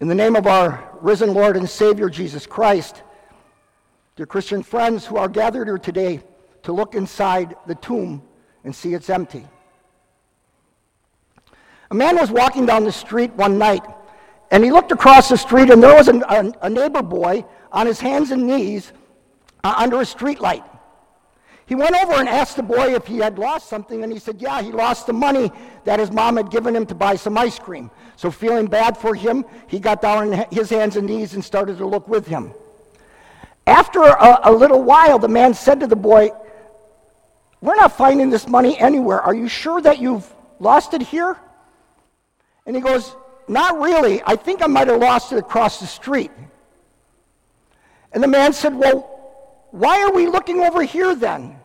In the name of our risen Lord and Savior Jesus Christ, dear Christian friends who are gathered here today to look inside the tomb and see it's empty. A man was walking down the street one night and he looked across the street and there was a, a, a neighbor boy on his hands and knees uh, under a street light. He went over and asked the boy if he had lost something, and he said, Yeah, he lost the money that his mom had given him to buy some ice cream. So, feeling bad for him, he got down on his hands and knees and started to look with him. After a, a little while, the man said to the boy, We're not finding this money anywhere. Are you sure that you've lost it here? And he goes, Not really. I think I might have lost it across the street. And the man said, Well, why are we looking over here then?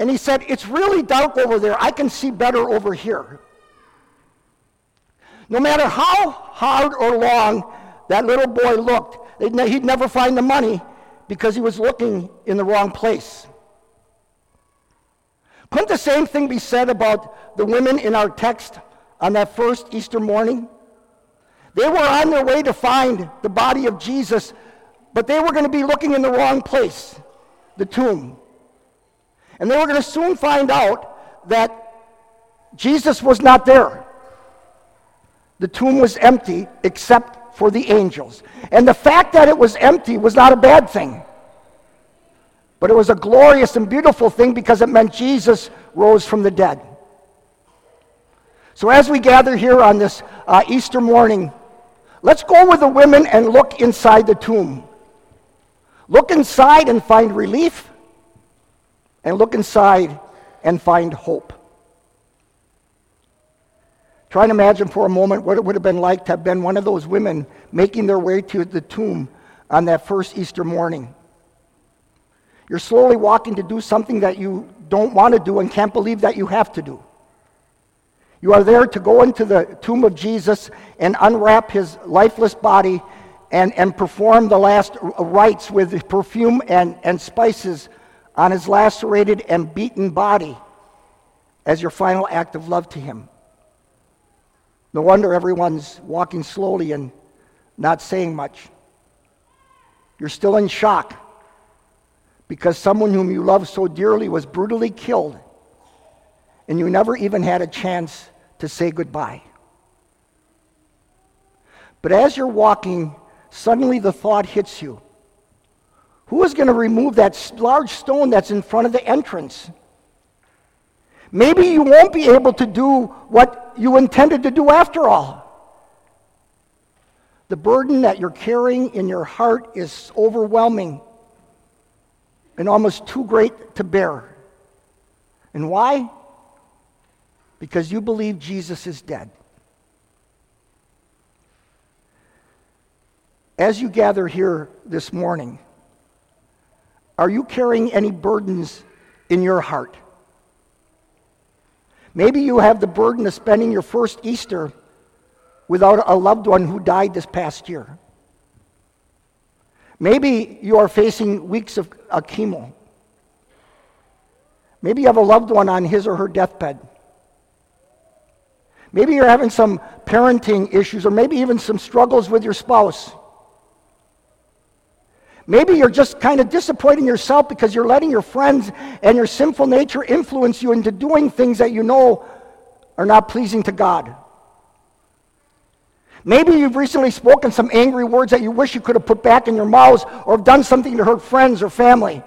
And he said, It's really dark over there. I can see better over here. No matter how hard or long that little boy looked, he'd never find the money because he was looking in the wrong place. Couldn't the same thing be said about the women in our text on that first Easter morning? They were on their way to find the body of Jesus, but they were going to be looking in the wrong place, the tomb. And they were going to soon find out that Jesus was not there. The tomb was empty except for the angels. And the fact that it was empty was not a bad thing. But it was a glorious and beautiful thing because it meant Jesus rose from the dead. So, as we gather here on this uh, Easter morning, let's go with the women and look inside the tomb. Look inside and find relief and look inside and find hope. Try and imagine for a moment what it would have been like to have been one of those women making their way to the tomb on that first Easter morning. You're slowly walking to do something that you don't want to do and can't believe that you have to do. You are there to go into the tomb of Jesus and unwrap his lifeless body and, and perform the last rites with perfume and, and spices on his lacerated and beaten body as your final act of love to him. No wonder everyone's walking slowly and not saying much. You're still in shock because someone whom you love so dearly was brutally killed, and you never even had a chance to say goodbye. But as you're walking, suddenly the thought hits you who is going to remove that large stone that's in front of the entrance? Maybe you won't be able to do what you intended to do after all. The burden that you're carrying in your heart is overwhelming and almost too great to bear. And why? Because you believe Jesus is dead. As you gather here this morning, are you carrying any burdens in your heart? Maybe you have the burden of spending your first Easter without a loved one who died this past year. Maybe you are facing weeks of a chemo. Maybe you have a loved one on his or her deathbed. Maybe you're having some parenting issues, or maybe even some struggles with your spouse. Maybe you're just kind of disappointing yourself because you're letting your friends and your sinful nature influence you into doing things that you know are not pleasing to God. Maybe you've recently spoken some angry words that you wish you could have put back in your mouths or have done something to hurt friends or family.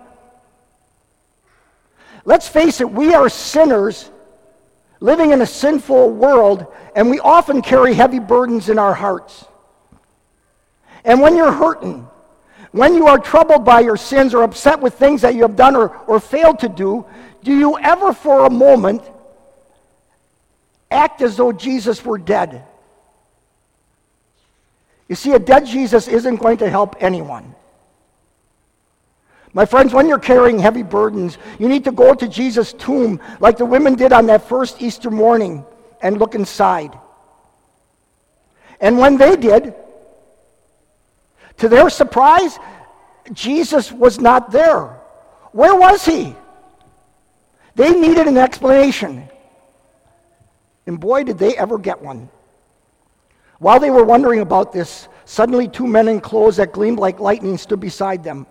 Let's face it, we are sinners living in a sinful world, and we often carry heavy burdens in our hearts. And when you're hurting, when you are troubled by your sins or upset with things that you have done or, or failed to do, do you ever for a moment act as though Jesus were dead? You see, a dead Jesus isn't going to help anyone. My friends, when you're carrying heavy burdens, you need to go to Jesus' tomb like the women did on that first Easter morning and look inside. And when they did, to their surprise, Jesus was not there. Where was he? They needed an explanation. And boy, did they ever get one. While they were wondering about this, suddenly two men in clothes that gleamed like lightning stood beside them.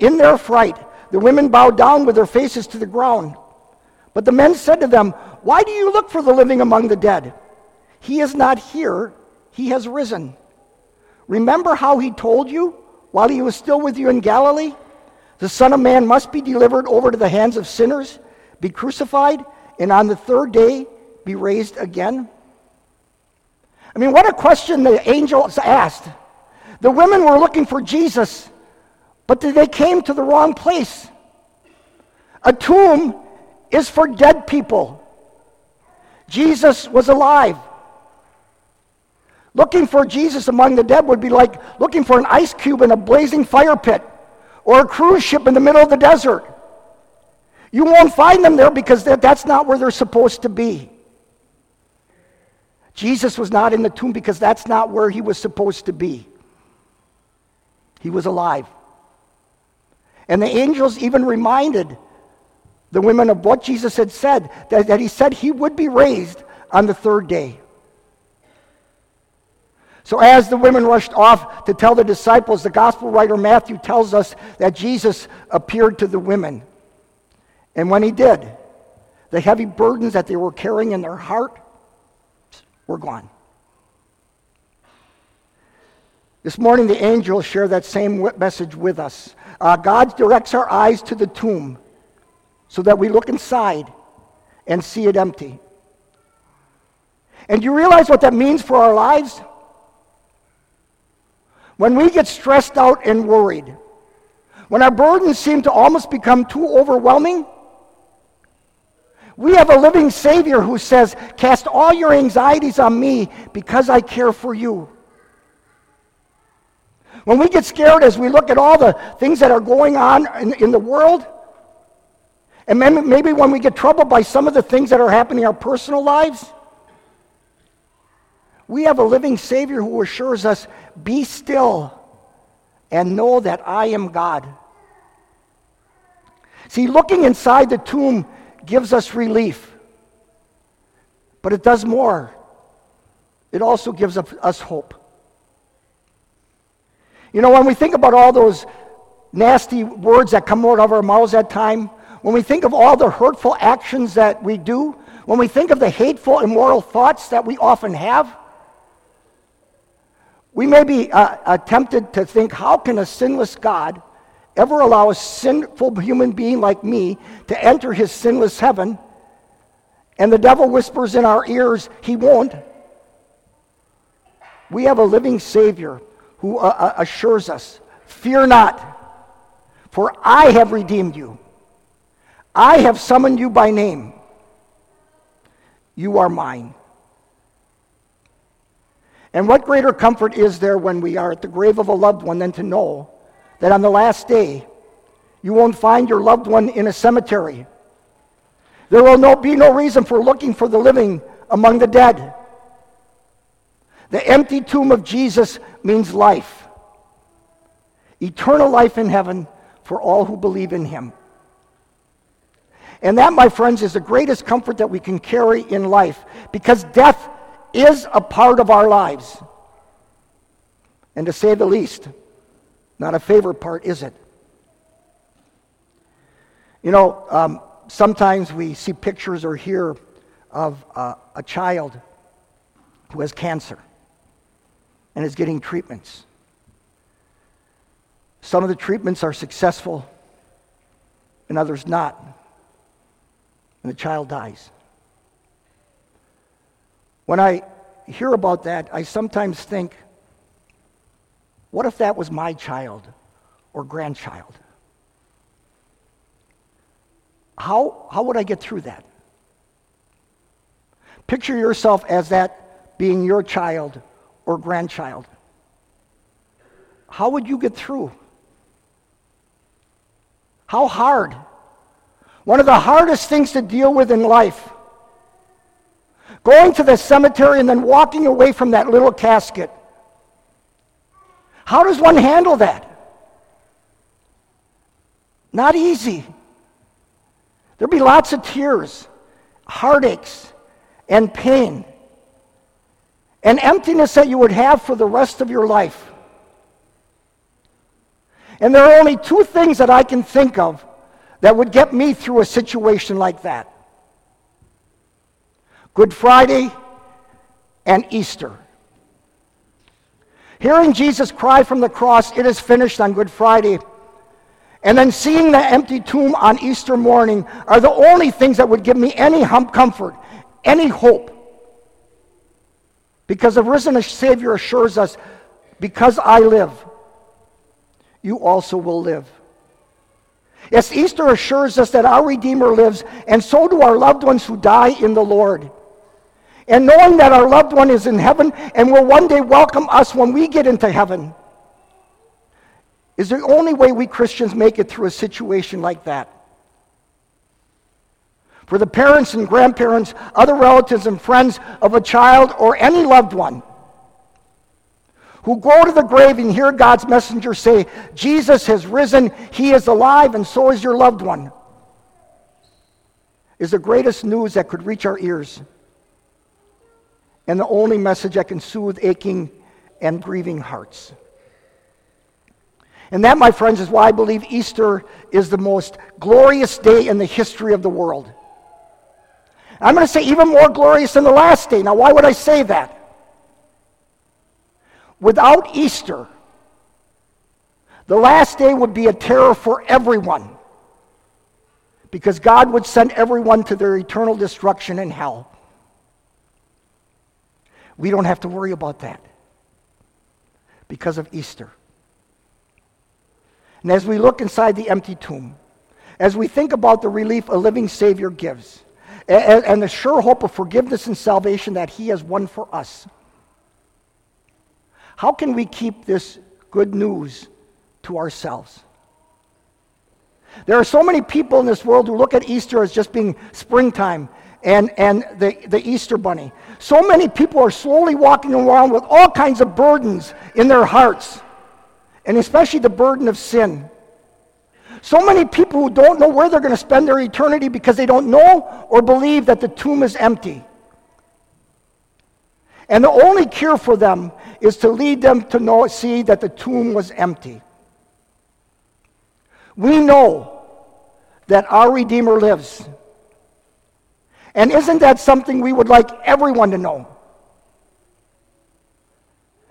In their fright, the women bowed down with their faces to the ground. But the men said to them, Why do you look for the living among the dead? He is not here, he has risen. Remember how he told you while he was still with you in Galilee? The Son of Man must be delivered over to the hands of sinners, be crucified, and on the third day be raised again. I mean, what a question the angels asked. The women were looking for Jesus, but they came to the wrong place. A tomb is for dead people. Jesus was alive. Looking for Jesus among the dead would be like looking for an ice cube in a blazing fire pit or a cruise ship in the middle of the desert. You won't find them there because that's not where they're supposed to be. Jesus was not in the tomb because that's not where he was supposed to be. He was alive. And the angels even reminded the women of what Jesus had said, that, that he said he would be raised on the third day. So, as the women rushed off to tell the disciples, the gospel writer Matthew tells us that Jesus appeared to the women. And when he did, the heavy burdens that they were carrying in their heart were gone. This morning, the angels share that same message with us. Uh, God directs our eyes to the tomb so that we look inside and see it empty. And you realize what that means for our lives? When we get stressed out and worried, when our burdens seem to almost become too overwhelming, we have a living Savior who says, Cast all your anxieties on me because I care for you. When we get scared as we look at all the things that are going on in, in the world, and maybe when we get troubled by some of the things that are happening in our personal lives, we have a living Savior who assures us, Be still and know that I am God. See, looking inside the tomb gives us relief, but it does more. It also gives us hope. You know, when we think about all those nasty words that come out of our mouths at time, when we think of all the hurtful actions that we do, when we think of the hateful, immoral thoughts that we often have, we may be uh, tempted to think, how can a sinless God ever allow a sinful human being like me to enter his sinless heaven? And the devil whispers in our ears, he won't. We have a living Savior who uh, uh assures us, Fear not, for I have redeemed you. I have summoned you by name. You are mine. And what greater comfort is there when we are at the grave of a loved one than to know that on the last day you won't find your loved one in a cemetery? There will no, be no reason for looking for the living among the dead. The empty tomb of Jesus means life, eternal life in heaven for all who believe in him. And that, my friends, is the greatest comfort that we can carry in life because death is a part of our lives. And to say the least, not a favorite part, is it? You know, um, sometimes we see pictures or hear of uh, a child who has cancer and is getting treatments. Some of the treatments are successful and others not and the child dies. When I hear about that, I sometimes think, what if that was my child or grandchild? How, how would I get through that? Picture yourself as that being your child or grandchild. How would you get through? How hard one of the hardest things to deal with in life. Going to the cemetery and then walking away from that little casket. How does one handle that? Not easy. There'll be lots of tears, heartaches, and pain. an emptiness that you would have for the rest of your life. And there are only two things that I can think of that would get me through a situation like that Good Friday and Easter. Hearing Jesus cry from the cross, It is finished on Good Friday, and then seeing the empty tomb on Easter morning are the only things that would give me any comfort, any hope. Because the risen Savior assures us, Because I live, you also will live. Yes, Easter assures us that our Redeemer lives, and so do our loved ones who die in the Lord. And knowing that our loved one is in heaven and will one day welcome us when we get into heaven is the only way we Christians make it through a situation like that. For the parents and grandparents, other relatives and friends of a child or any loved one who go to the grave and hear God's messenger say, Jesus has risen, he is alive, and so is your loved one, is the greatest news that could reach our ears. And the only message that can soothe aching and grieving hearts. And that, my friends, is why I believe Easter is the most glorious day in the history of the world. I'm going to say even more glorious than the last day. Now, why would I say that? Without Easter, the last day would be a terror for everyone because God would send everyone to their eternal destruction in hell. We don't have to worry about that because of Easter. And as we look inside the empty tomb, as we think about the relief a living Savior gives, and, and the sure hope of forgiveness and salvation that He has won for us, how can we keep this good news to ourselves? There are so many people in this world who look at Easter as just being springtime and, and the, the Easter bunny. So many people are slowly walking around with all kinds of burdens in their hearts, and especially the burden of sin. So many people who don't know where they're going to spend their eternity because they don't know or believe that the tomb is empty. And the only cure for them is to lead them to know, see that the tomb was empty. We know that our Redeemer lives. And isn't that something we would like everyone to know?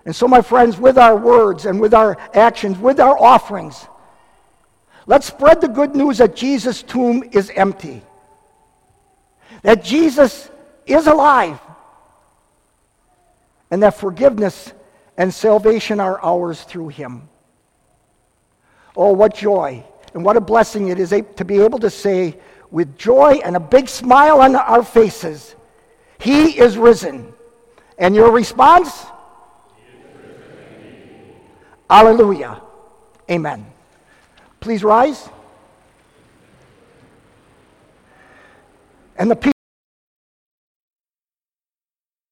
And so, my friends, with our words and with our actions, with our offerings, let's spread the good news that Jesus' tomb is empty, that Jesus is alive, and that forgiveness and salvation are ours through him. Oh, what joy and what a blessing it is to be able to say with joy and a big smile on our faces, He is risen. And your response? Hallelujah. Amen. Please rise. And the people